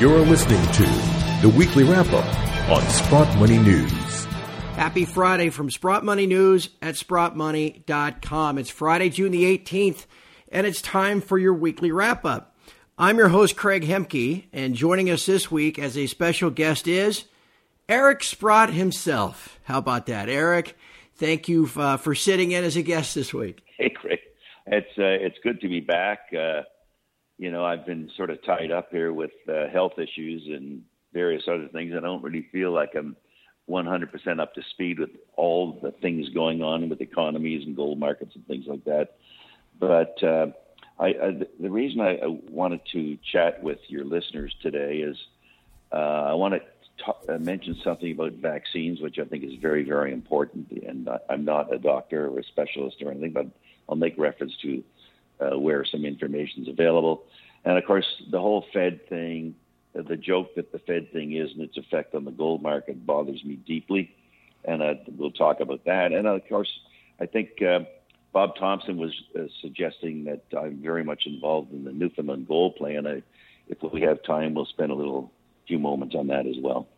You're listening to the weekly wrap up on Sprott Money News. Happy Friday from Sprott Money News at sprottmoney.com. It's Friday, June the 18th, and it's time for your weekly wrap up. I'm your host, Craig Hemke, and joining us this week as a special guest is Eric Sprott himself. How about that, Eric? Thank you uh, for sitting in as a guest this week. Hey, Craig. It's uh, it's good to be back. Uh, you know, I've been sort of tied up here with uh, health issues and various other things. I don't really feel like I'm 100% up to speed with all the things going on with economies and gold markets and things like that. But uh, I, I, the reason I, wanted to chat with your listeners today is uh, I want to uh, mention something about vaccines, which I think is very, very important. And I'm not a doctor or a specialist or anything, but I'll make reference to uh, where some information is available. And of course, the whole Fed thing, uh, the joke that the Fed thing is and its effect on the gold market bothers me deeply. And uh, we'll talk about that. And of course, I think uh, Bob Thompson was uh, suggesting that I'm very much involved in the Newfoundland gold plan. I, if we have time, we'll spend a little few moments on that as well.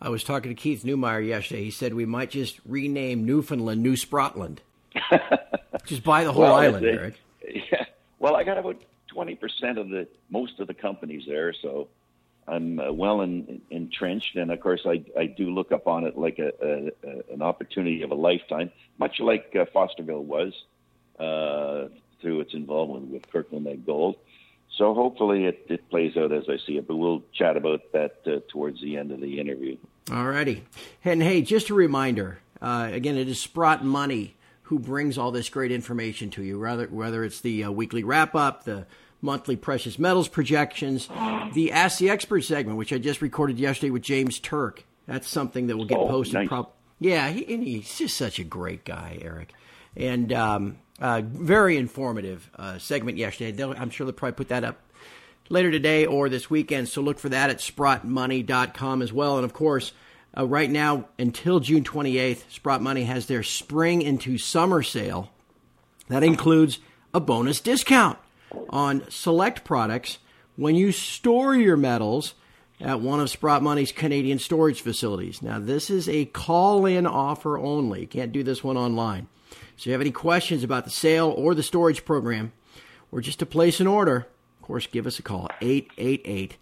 I was talking to Keith Neumeyer yesterday. He said we might just rename Newfoundland New Sprotland. just buy the whole well, island, Eric. Yeah. Well, I got about twenty percent of the most of the companies there, so I'm uh, well in, entrenched. And of course, I I do look upon it like a, a, a an opportunity of a lifetime, much like uh, Fosterville was uh, through its involvement with Kirkland Lake Gold. So hopefully it, it plays out as I see it, but we'll chat about that uh, towards the end of the interview. All righty. And hey, just a reminder uh, again, it is Sprott Money who brings all this great information to you, whether, whether it's the uh, weekly wrap up, the monthly precious metals projections, the Ask the Expert segment, which I just recorded yesterday with James Turk. That's something that will get oh, posted. Nice. Prob- yeah, he, he's just such a great guy, Eric. And um, uh, very informative uh, segment yesterday. I'm sure they'll probably put that up later today or this weekend. So look for that at sprottmoney.com as well. And of course, uh, right now, until June 28th, Sprott Money has their spring into summer sale. That includes a bonus discount on select products when you store your metals at one of Sprott Money's Canadian storage facilities. Now, this is a call in offer only. You can't do this one online. So, if you have any questions about the sale or the storage program, or just to place an order, of course, give us a call 888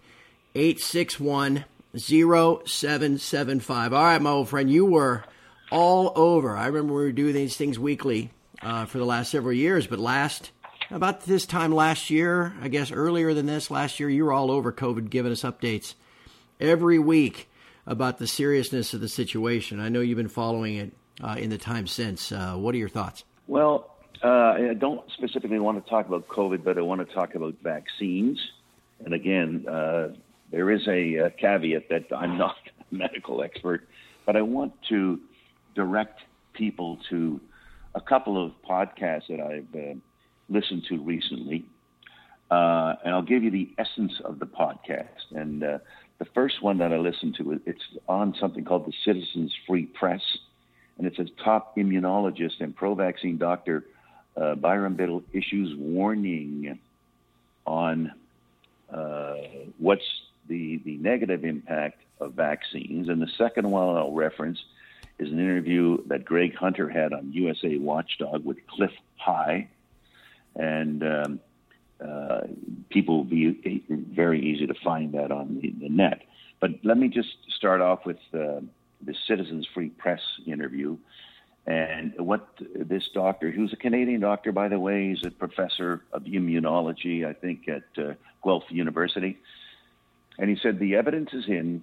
861 0775. All right, my old friend, you were all over. I remember we were doing these things weekly uh, for the last several years, but last, about this time last year, I guess earlier than this, last year, you were all over COVID, giving us updates every week about the seriousness of the situation. I know you've been following it uh, in the time since. Uh, what are your thoughts? Well, uh, I don't specifically want to talk about COVID, but I want to talk about vaccines. And again, uh, there is a, a caveat that I'm not a medical expert, but I want to direct people to a couple of podcasts that I've uh, listened to recently. Uh, and I'll give you the essence of the podcast. And uh, the first one that I listened to, it's on something called the Citizens Free Press, and it's a top immunologist and pro-vaccine doctor, uh, Byram Bridle, issues warning on uh, what's the, the negative impact of vaccines. And the second one I'll reference is an interview that Greg Hunter had on USA Watchdog with Cliff High. And um, uh, people will be very easy to find that on the, the net. But let me just start off with uh, the Citizens Free Press interview. And what this doctor, who's a Canadian doctor, by the way, he's a professor of immunology, I think, at uh, Guelph University. And he said the evidence is in.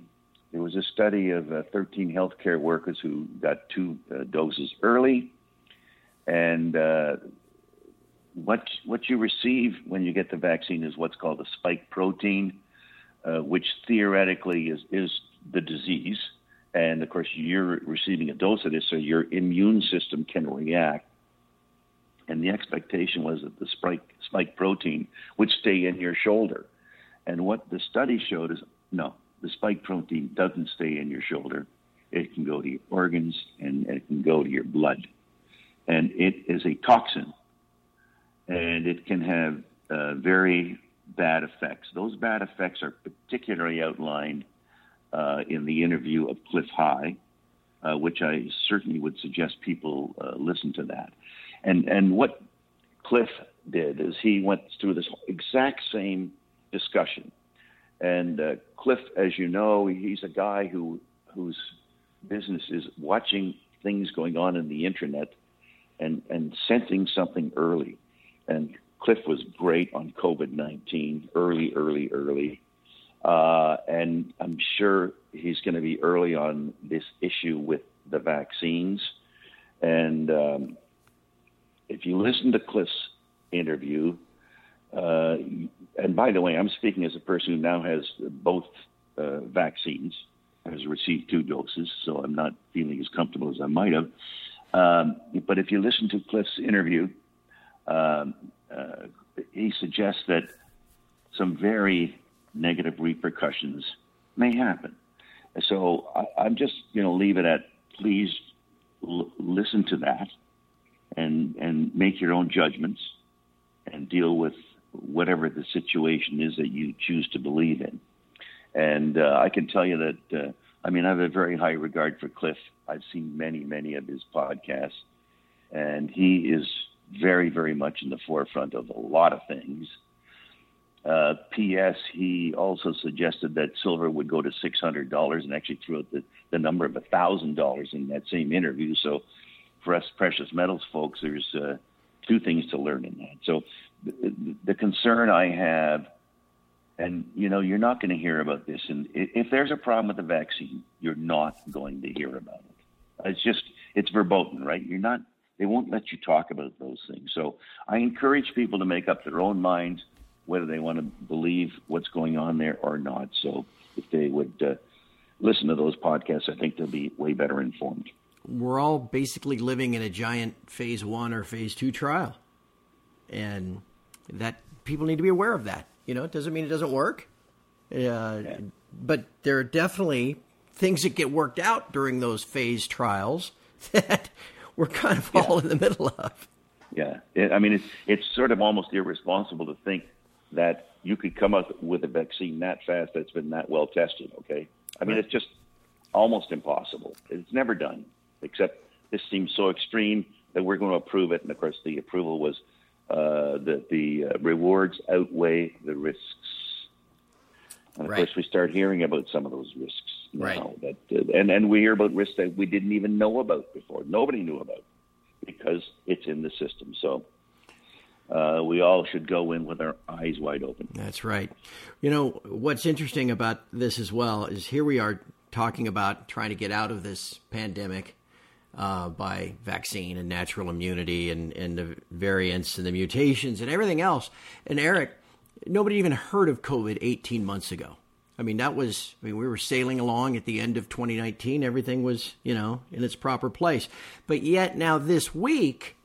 There was a study of uh, 13 healthcare workers who got two uh, doses early, and uh, what what you receive when you get the vaccine is what's called a spike protein, uh, which theoretically is is the disease. And of course, you're receiving a dose of this, so your immune system can react. And the expectation was that the spike spike protein would stay in your shoulder. And what the study showed is no, the spike protein doesn't stay in your shoulder. It can go to your organs and it can go to your blood. And it is a toxin. And it can have uh, very bad effects. Those bad effects are particularly outlined uh, in the interview of Cliff High, uh, which I certainly would suggest people uh, listen to that. And and what Cliff did is he went through this exact same discussion. And uh, Cliff, as you know, he's a guy who whose business is watching things going on in the internet and and sensing something early. And Cliff was great on COVID nineteen, early, early, early. Uh, and I'm sure he's going to be early on this issue with the vaccines. And um, if you listen to Cliff's interview, uh, and by the way, I'm speaking as a person who now has both uh, vaccines, has received two doses, so I'm not feeling as comfortable as I might have. Um, but if you listen to Cliff's interview, um, uh, he suggests that some very negative repercussions may happen. So I, am just, going to leave it at please l- listen to that and and make your own judgments and deal with whatever the situation is that you choose to believe in. And uh, I can tell you that uh, I mean I have a very high regard for Cliff. I've seen many many of his podcasts, and he is very very much in the forefront of a lot of things. Uh, P.S. He also suggested that silver would go to six hundred dollars, and actually threw out the, the number of thousand dollars in that same interview. So, for us precious metals folks, there's uh, two things to learn in that. So, the, concern I have, and you know, you're not going to hear about this. And if there's a problem with the vaccine, you're not going to hear about it. It's just it's verboten, right? You're not. They won't let you talk about those things. So, I encourage people to make up their own minds whether they want to believe what's going on there or not. So if they would uh, listen to those podcasts, I think they'll be way better informed. We're all basically living in a giant phase one or phase two trial. And that people need to be aware of that. You know, it doesn't mean it doesn't work. Uh, yeah. But there are definitely things that get worked out during those phase trials that we're kind of all in the middle of. Yeah, it, I mean, it's it's sort of almost irresponsible to think that you could come up with a vaccine that fast that's been that well tested. Okay, I mean right. it's just almost impossible. It's never done, except this seems so extreme that we're going to approve it. And of course, the approval was uh, that the uh, rewards outweigh the risks. And of right. course, we start hearing about some of those risks now. Right. That, uh, and and we hear about risks that we didn't even know about before. Nobody knew about because it's in the system. So uh, we all should go in with our eyes wide open. That's right. You know, what's interesting about this as well is here we are talking about trying to get out of this pandemic uh, by vaccine and natural immunity and, and the variants and the mutations and everything else. And Eric, nobody even heard of COVID 18 months ago. I mean, that was, I mean, we were sailing along at the end of 2019. Everything was, you know, in its proper place. But yet now this week,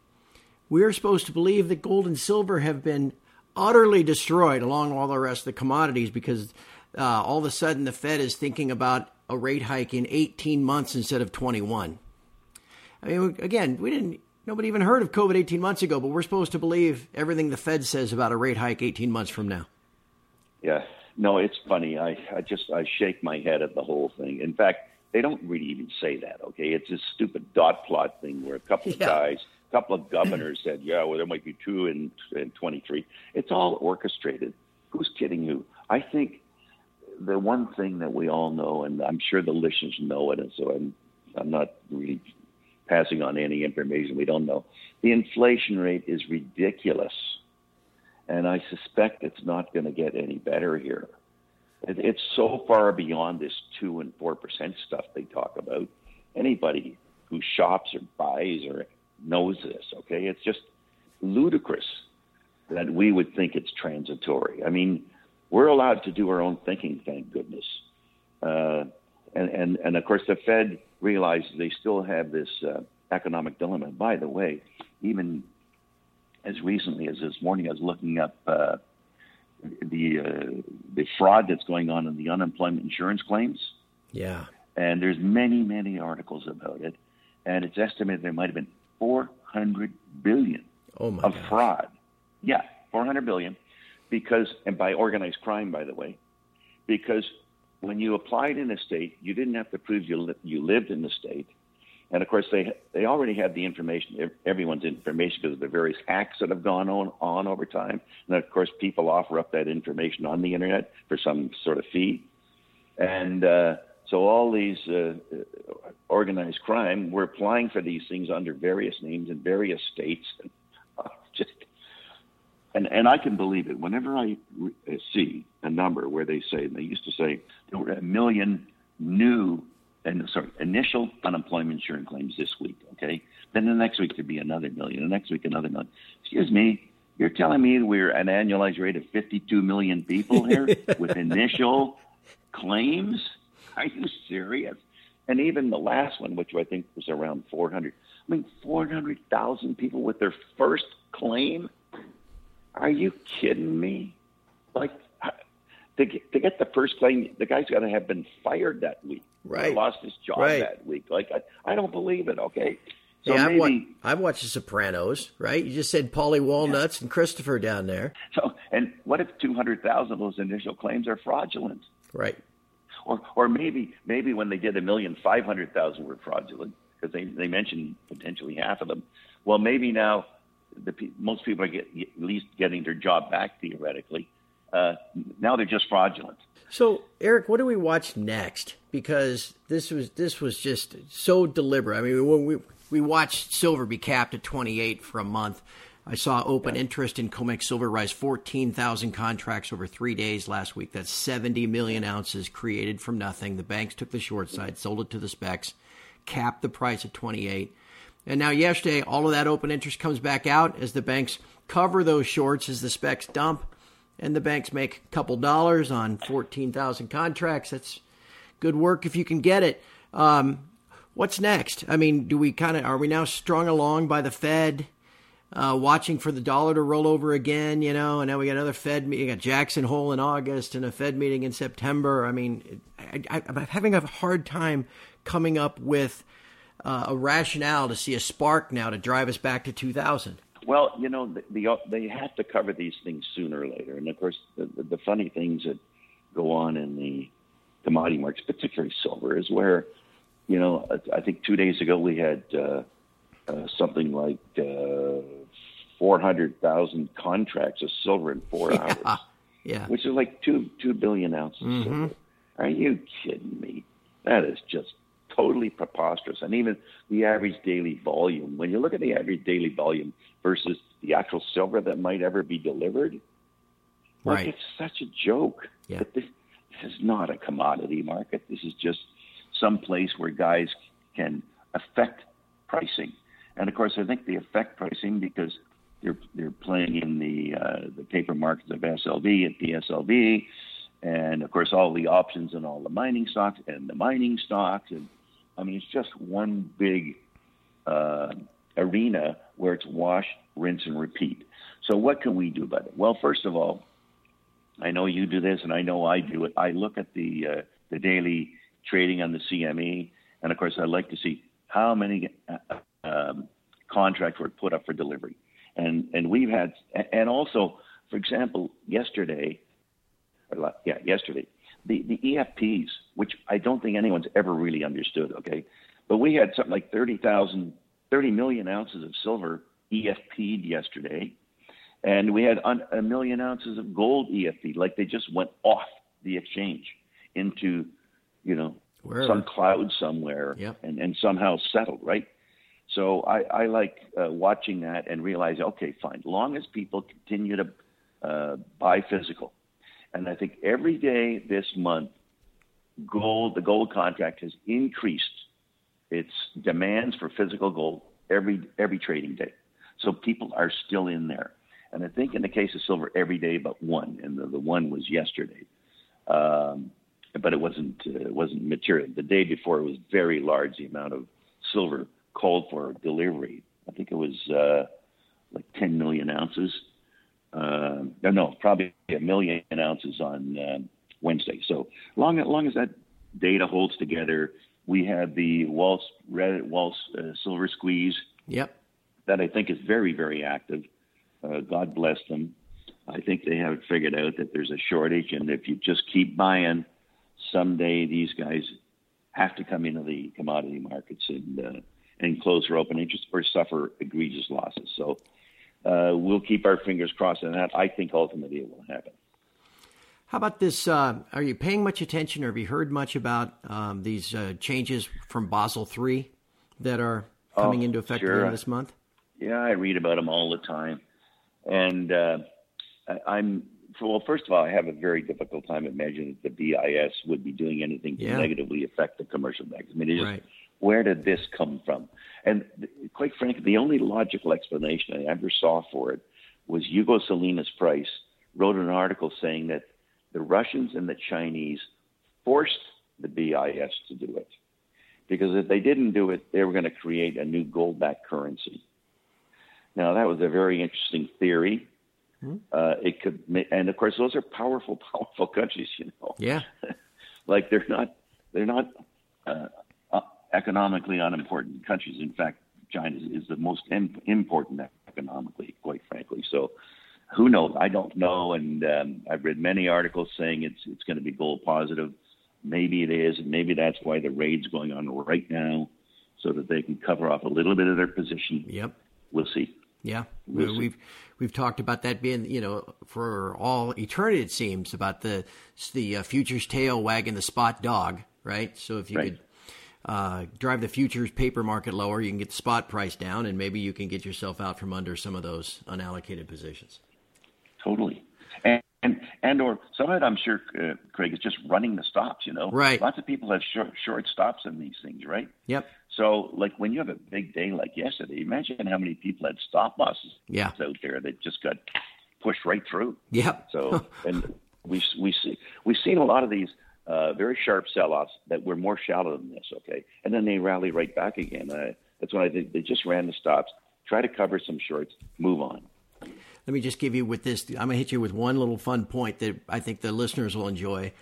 we are supposed to believe that gold and silver have been utterly destroyed along with all the rest of the commodities because uh, all of a sudden the Fed is thinking about a rate hike in 18 months instead of 21. I mean, again, we didn't. Nobody even heard of COVID 18 months ago, but we're supposed to believe everything the Fed says about a rate hike 18 months from now. Yeah, no, it's funny. I, I just I shake my head at the whole thing. In fact, they don't really even say that. Okay, it's this stupid dot plot thing where a couple of yeah. guys a couple of governors said, yeah, well, there might be two in, in 23. It's all orchestrated. Who's kidding who? I think the one thing that we all know, and I'm sure the listeners know it, and so I'm, I'm not really passing on any information we don't know. The inflation rate is ridiculous. And I suspect it's not going to get any better here. It's so far beyond this 2 and 4% stuff they talk about. Anybody who shops or buys or knows this. Okay, it's just ludicrous that we would think it's transitory. I mean, we're allowed to do our own thinking, thank goodness. Uh, and, and, and of course, the Fed realizes they still have this uh, economic dilemma. By the way, even as recently as this morning, I was looking up uh, the uh, the fraud that's going on in the unemployment insurance claims. Yeah, and there's many many articles about it, and it's estimated there might have been 400 billion oh of gosh. fraud. Yeah, 400 billion. because, and by organized crime, by the way, because when you applied in a state, you didn't have to prove you, li- you lived in the state. And of course, they they already had the information, everyone's information, because of the various hacks that have gone on on over time. And of course, people offer up that information on the internet for some sort of fee. And uh, so, all these uh, organized crime were applying for these things under various names in various states. Uh, just and and I can believe it. Whenever I re- see a number where they say and they used to say there were a million new and sorry, initial unemployment insurance claims this week. Okay, then the next week there'd be another million. The next week another million. Excuse me, you're telling me we're an annualized rate of 52 million people here with initial claims? Are you serious? And even the last one, which I think was around 400. I mean, 400,000 people with their first claim. Are you kidding me? Like to get, to get the first claim, the guy's got to have been fired that week. Right. Lost his job right. that week. Like I, I don't believe it. Okay. So yeah, maybe, I've, wa- I've watched The Sopranos, right? You just said Paulie Walnuts yeah. and Christopher down there. So, and what if two hundred thousand of those initial claims are fraudulent? Right. Or, or maybe, maybe when they did a million five hundred thousand were fraudulent because they they mentioned potentially half of them. Well, maybe now the most people are get, at least getting their job back theoretically uh, now they're just fraudulent. So, Eric, what do we watch next? Because this was this was just so deliberate. I mean, when we we watched silver be capped at 28 for a month. I saw open yeah. interest in COMEX silver rise 14,000 contracts over three days last week. That's 70 million ounces created from nothing. The banks took the short side, sold it to the specs, capped the price at 28. And now yesterday, all of that open interest comes back out as the banks cover those shorts as the specs dump and the banks make a couple dollars on 14,000 contracts. That's good work if you can get it. Um, what's next? I mean, do we kind of are we now strung along by the Fed, uh, watching for the dollar to roll over again? You know, and now we got another Fed meeting, got Jackson Hole in August and a Fed meeting in September. I mean, I, am having a hard time coming up with uh, a rationale to see a spark now to drive us back to 2000. Well, you know, the, the, they have to cover these things sooner or later. And of course, the, the, the funny things that go on in the commodity markets, particularly silver, is where, you know, I think two days ago we had uh, uh, something like uh, 400,000 contracts of silver in four yeah. hours. Yeah. Which is like two two billion ounces mm-hmm. of silver. Are you kidding me? That is just totally preposterous. And even the average daily volume, when you look at the average daily volume versus the actual silver that might ever be delivered, right. like it's such a joke. Yeah. This, this is not a commodity market. This is just some place where guys can affect pricing. And of course, I think they affect pricing because they're they're playing in the uh, the paper markets of SLV and PSLV, and of course all the options and all the mining stocks and the mining stocks and I mean, it's just one big uh, arena where it's wash, rinse, and repeat. So, what can we do about it? Well, first of all, I know you do this, and I know I do it. I look at the uh, the daily trading on the CME, and of course, I like to see how many uh, um, contracts were put up for delivery, and and we've had, and also, for example, yesterday, yeah, yesterday, the, the EFPs, which I don't think anyone's ever really understood, okay? But we had something like 30,000, 30 million ounces of silver EFP'd yesterday, and we had un, a million ounces of gold EFP'd. like they just went off the exchange into, you know, Wherever. some cloud somewhere yep. and, and somehow settled, right? So I, I like uh, watching that and realizing, okay, fine, long as people continue to uh, buy physical, and I think every day this month, gold, the gold contract has increased its demands for physical gold every every trading day. So people are still in there. And I think in the case of silver, every day but one, and the, the one was yesterday. Um, but it wasn't uh, it wasn't material. The day before, it was very large. The amount of silver called for delivery. I think it was uh, like 10 million ounces uh, no, probably a million ounces on uh, Wednesday. So long, long as that data holds together, we have the Waltz Reddit Waltz uh, Silver Squeeze. Yep. That I think is very very active. Uh, God bless them. I think they have it figured out that there's a shortage, and if you just keep buying, someday these guys have to come into the commodity markets and uh, and close their open interest or suffer egregious losses. So uh, we'll keep our fingers crossed on that. I think ultimately it will happen. How about this? Uh, are you paying much attention, or have you heard much about um, these uh, changes from Basel III that are coming oh, into effect sure. this month? Yeah, I read about them all the time, and uh, I'm well. First of all, I have a very difficult time imagining that the BIS would be doing anything to Yeah. negatively affect the commercial banks. I mean, it just, Right. where did this come from? And th- quite frankly, the only logical explanation I ever saw for it was Hugo Salinas Price wrote an article saying that the Russians and the Chinese forced the BIS to do it. Because if they didn't do it, they were going to create a new gold backed currency. Now, that was a very interesting theory. Uh, it could, and of course, those are powerful, powerful countries, you know Yeah. like they're not they're not uh, uh, economically unimportant countries. In fact, China is, is the most im- important economically, quite frankly. So, who knows? I don't know, and um, I've read many articles saying it's it's going to be gold positive. Maybe it is, and maybe that's why the raid's going on right now, so that they can cover off a little bit of their position. Yep. We'll see. Yeah, we'll we've we've talked about that being you know for all eternity it seems about the the uh, futures tail wagging the spot dog, right? So if you Right. could uh, drive the futures paper market lower, you can get the spot price down, and maybe you can get yourself out from under some of those unallocated positions. Totally. And and, and or some of it, I'm sure, uh, Craig, is just running the stops. You know, Right. Lots of people have short, short stops in these things, right? Yep. So, like when you have a big day like yesterday, imagine how many people had stop losses Yeah. out there that just got pushed right through. Yep. So, and we we see we've seen a lot of these uh, very sharp sell-offs that were more shallow than this. Okay, and then they rally right back again. Uh, that's when I think they just ran the stops, try to cover some shorts, move on. Let me just give you with this. I'm going to hit you with one little fun point that I think the listeners will enjoy,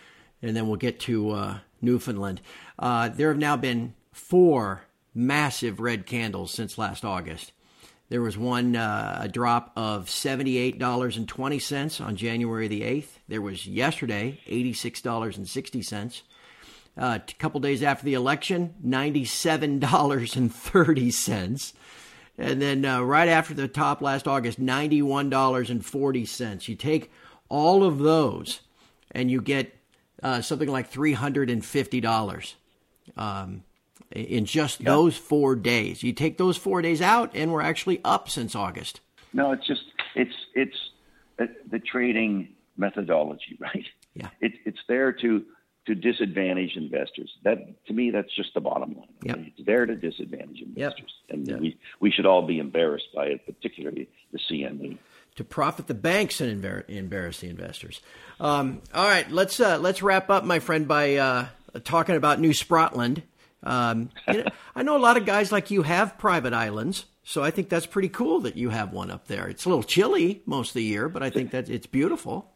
and then we'll get to uh, Newfoundland. Uh, there have now been four massive red candles since last August. There was one, uh, a drop of $78.20 on January the 8th. There was yesterday, $86.60. Uh, a couple days after the election, $97.30. And then uh, right after the top last August, $91.40. You take all of those and you get uh, something like $350 um, in just those four days. You take those four days out, and we're actually up since August. No, it's just it's it's the, the trading methodology, right? Yeah. It, it's there to to disadvantage investors. That to me, that's just the bottom line. Yep. It's there to disadvantage investors, and Yep. we we should all be embarrassed by it, particularly the CME. to profit the banks and embar- embarrass the investors. Um, all right, let's uh, let's wrap up, my friend, by uh, talking about New Sprotland. Um, you know, I know a lot of guys like you have private islands, so I think that's pretty cool that you have one up there. It's a little chilly most of the year, but I think that it's beautiful.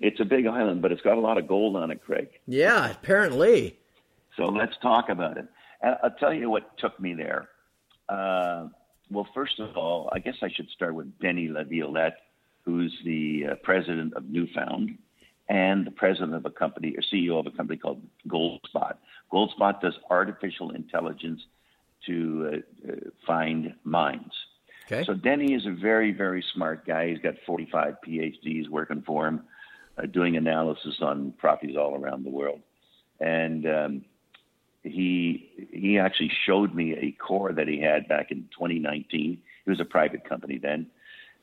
It's a big island, but it's got a lot of gold on it, Craig. Yeah, apparently. So let's talk about it. And I'll tell you what took me there. Uh, well, first of all, I guess I should start with Denny Laviolette, who's the uh, president of Newfound and the president of a company or CEO of a company called Goldspot. Goldspot does artificial intelligence to uh, uh, find mines. Okay. So Denny is a very, very smart guy. He's got 45 PhDs working for him, doing analysis on properties all around the world. And um, he he actually showed me a core that he had back in 2019. It was a private company then,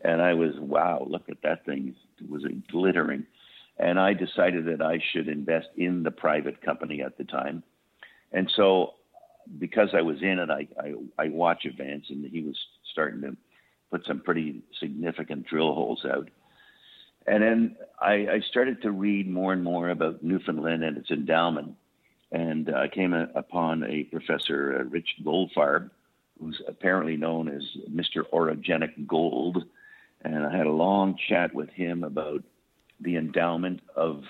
and I was wow, look at that thing! It was glittering, and I decided that I should invest in the private company at the time, and so because I was in it, I I, I watch events, and he was starting to put some pretty significant drill holes out. And then I, I started to read more and more about Newfoundland and its endowment and uh, I came a, upon a professor, uh, Rich Goldfarb, who's apparently known as Mr. Orogenic Gold, and I had a long chat with him about the endowment of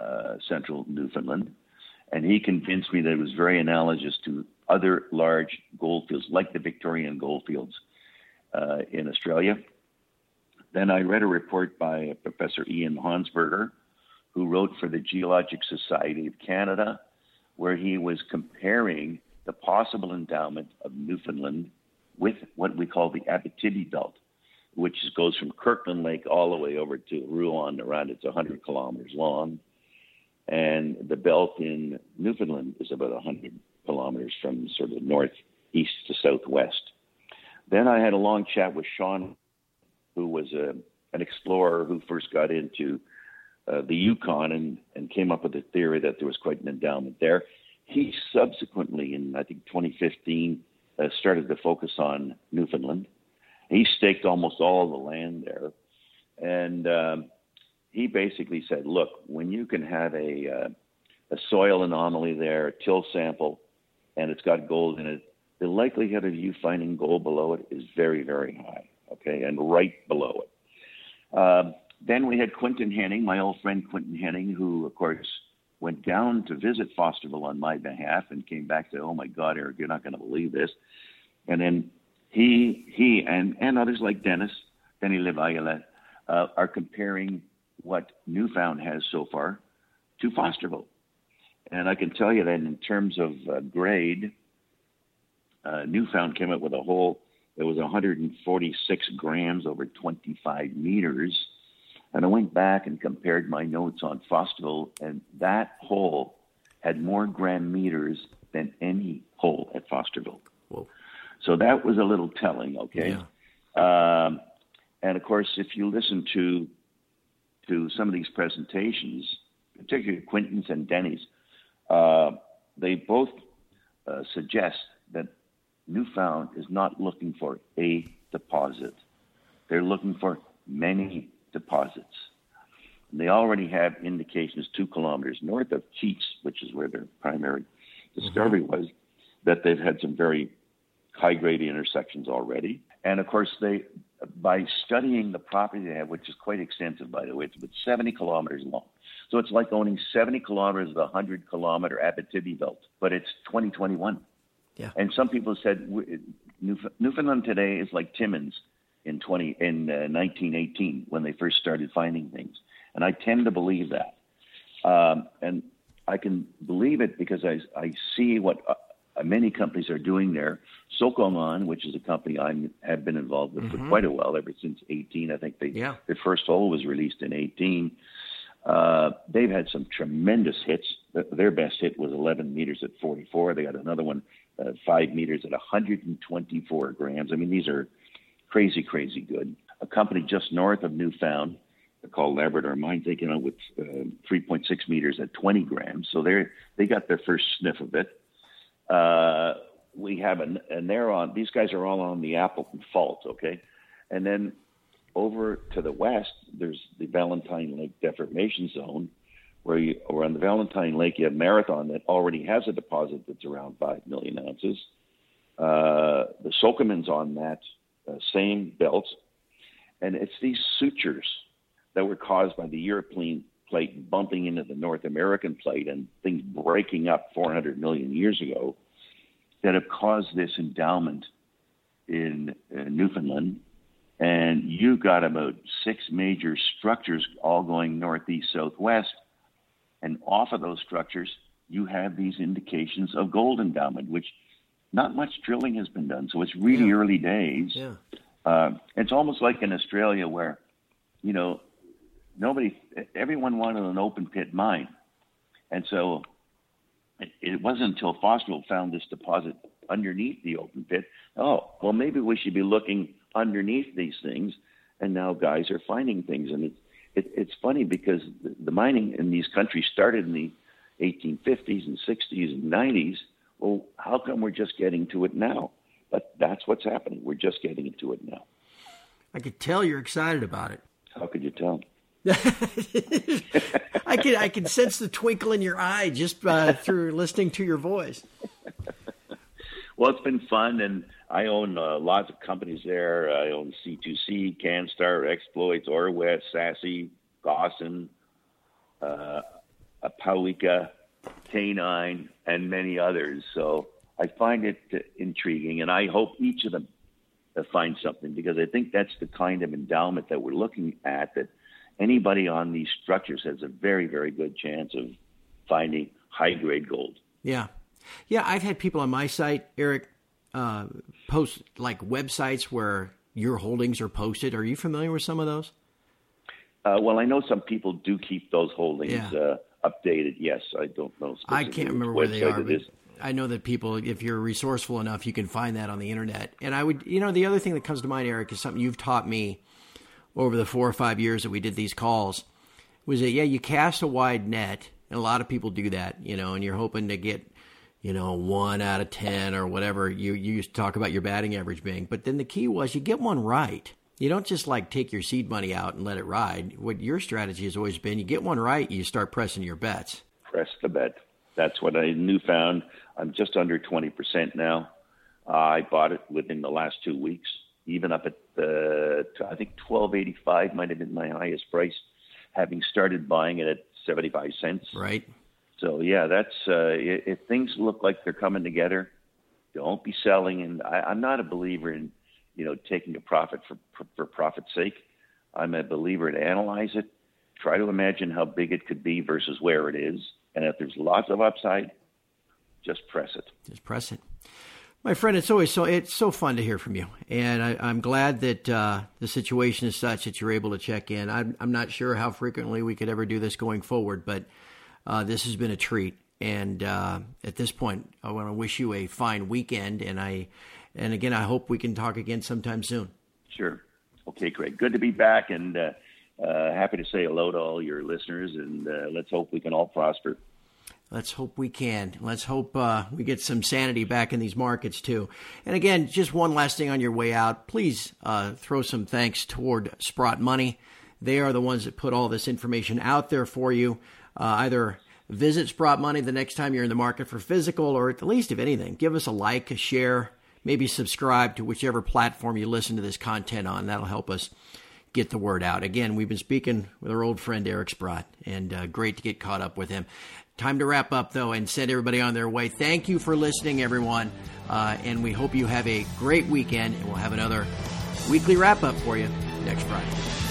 uh, central Newfoundland, and he convinced me that it was very analogous to other large gold fields, like the Victorian gold fields uh, in Australia. Then I read a report by Professor Ian Honsberger, who wrote for the Geologic Society of Canada, where he was comparing the possible endowment of Newfoundland with what we call the Abitibi Belt, which goes from Kirkland Lake all the way over to Rouyn-Noranda. It's 100 kilometers long. And the belt in Newfoundland is about 100 kilometers from sort of northeast to southwest. Then I had a long chat with Sean, who was a, an explorer who first got into uh, the Yukon and, and came up with the theory that there was quite an endowment there. He subsequently, in I think 2015, uh, started to focus on Newfoundland. He staked almost all the land there. And um, he basically said, look, when you can have a, uh, a soil anomaly there, a till sample, and it's got gold in it, the likelihood of you finding gold below it is very, very high, okay, and right below it. Um, then we had Quinton Hennigh, my old friend Quinton Hennigh, who, of course, went down to visit Fosterville on my behalf and came back to, oh my God, Eric, you're not going to believe this. And then he, he, and, and others like Dennis, Denny Levaille, uh, are comparing what Newfound has so far to Fosterville. And I can tell you that in terms of uh, grade, uh, Newfound came up with a hole that was 146 grams over 25 meters. And I went back and compared my notes on Fosterville, and that hole had more gram meters than any hole at Fosterville. Whoa. So that was a little telling, okay? Yeah. Um, and of course, if you listen to to some of these presentations, particularly Quinton's and Denny's, uh, they both uh, suggest Newfound is not looking for a deposit. They're looking for many deposits. And they already have indications two kilometers north of Keats, which is where their primary discovery mm-hmm. was, that they've had some very high grade intersections already. And of course, they by studying the property they have, which is quite extensive, by the way, it's about 70 kilometers long. So it's like owning 70 kilometers of the 100 kilometer Abitibi belt, but it's 2021. Yeah. And some people said Newfoundland today is like Timmins in 20 in uh, 1918 when they first started finding things, and I tend to believe that. Um, and I can believe it because I I see what uh, many companies are doing there. Sokoman, which is a company I have been involved with mm-hmm. for quite a while, ever since 18. I think they yeah. their first hole was released in 18. Uh, they've had some tremendous hits. Their best hit was 11 meters at 44. They got another one, uh, five meters at 124 grams. I mean, these are crazy, crazy good. A company just north of Newfound called Labrador Mines, they came out with uh, 3.6 meters at 20 grams. So they they got their first sniff of it. Uh, we have an, and they're on. These guys are all on the Appleton Fault, okay, and then over to the west, there's the Valentine Lake Deformation Zone, where you, or on the Valentine Lake, you have Marathon that already has a deposit that's around five million ounces. Uh, the Sokoman's on that uh, same belt, and it's these sutures that were caused by the European plate bumping into the North American plate and things breaking up 400 million years ago that have caused this endowment in uh, Newfoundland. And you've got about six major structures all going northeast, southwest. And off of those structures, you have these indications of gold endowment, which not much drilling has been done. So it's really yeah. early days. Yeah. Uh, it's almost like in Australia where, you know, nobody, everyone wanted an open pit mine. And so it, it wasn't until Fosterville found this deposit underneath the open pit. Oh, well, maybe we should be looking underneath these things. And now guys are finding things. And it's, it, it's funny because the, mining in these countries started in the 1850s and 60s and 90s. Well, how come we're just getting to it now? But that's what's happening. We're just getting into it now. I could tell you're excited about it. How could you tell? I can I can sense the twinkle in your eye just uh, through listening to your voice. Well, it's been fun, and I own uh, lots of companies there. I own C2C, CanStar, Exploits, AurWest, Sassy, Gossan, uh, Opawica, K9, and many others. So I find it intriguing, and I hope each of them uh, find something because I think that's the kind of endowment that we're looking at. That anybody on these structures has a very, very good chance of finding high grade gold. Yeah, yeah. I've had people on my site, Eric, uh, post like websites where your holdings are posted. Are you familiar with some of those? Uh, well, I know some people do keep those holdings yeah. uh, updated. Yes, I don't know. I can't remember where they are. I know that people, if you're resourceful enough, you can find that on the internet. And I would, you know, the other thing that comes to mind, Eric, is something you've taught me over the four or five years that we did these calls. Was that yeah, you cast a wide net, and a lot of people do that, you know, and you're hoping to get you know, one out of 10 or whatever you, you used to talk about your batting average being. But then the key was you get one right. You don't just like take your seed money out and let it ride. What your strategy has always been, you get one right, you start pressing your bets. Press the bet. That's what I new found. I'm just under 20% now. Uh, I bought it within the last two weeks, even up at the, I think 1285 might have been my highest price, having started buying it at 75 cents. Right. So yeah, that's uh, if things look like they're coming together, don't be selling. And I, I'm not a believer in you know taking a profit for for profit's sake. I'm a believer to analyze it, try to imagine how big it could be versus where it is, and if there's lots of upside, just press it. Just press it. My friend, it's always so it's so fun to hear from you, and I, am glad that uh, the situation is such that you're able to check in. I'm, I'm not sure how frequently we could ever do this going forward, but uh, this has been a treat. And uh, at this point, I want to wish you a fine weekend. And I, and again, I hope we can talk again sometime soon. Sure. Okay, great. Good to be back, and uh, uh happy to say hello to all your listeners. And uh, let's hope we can all prosper. Let's hope we can. Let's hope uh, we get some sanity back in these markets too. And again, just one last thing on your way out. Please uh, throw some thanks toward Sprott Money. They are the ones that put all this information out there for you uh, either visit Sprott Money the next time you're in the market for physical, or at the least, if anything, give us a like, a share, maybe subscribe to whichever platform you listen to this content on. That'll help us get the word out. Again, we've been speaking with our old friend Eric Sprott, and uh, great to get caught up with him. Time to wrap up, though, and send everybody on their way. Thank you for listening, everyone, uh, and we hope you have a great weekend, and we'll have another weekly wrap up for you next Friday.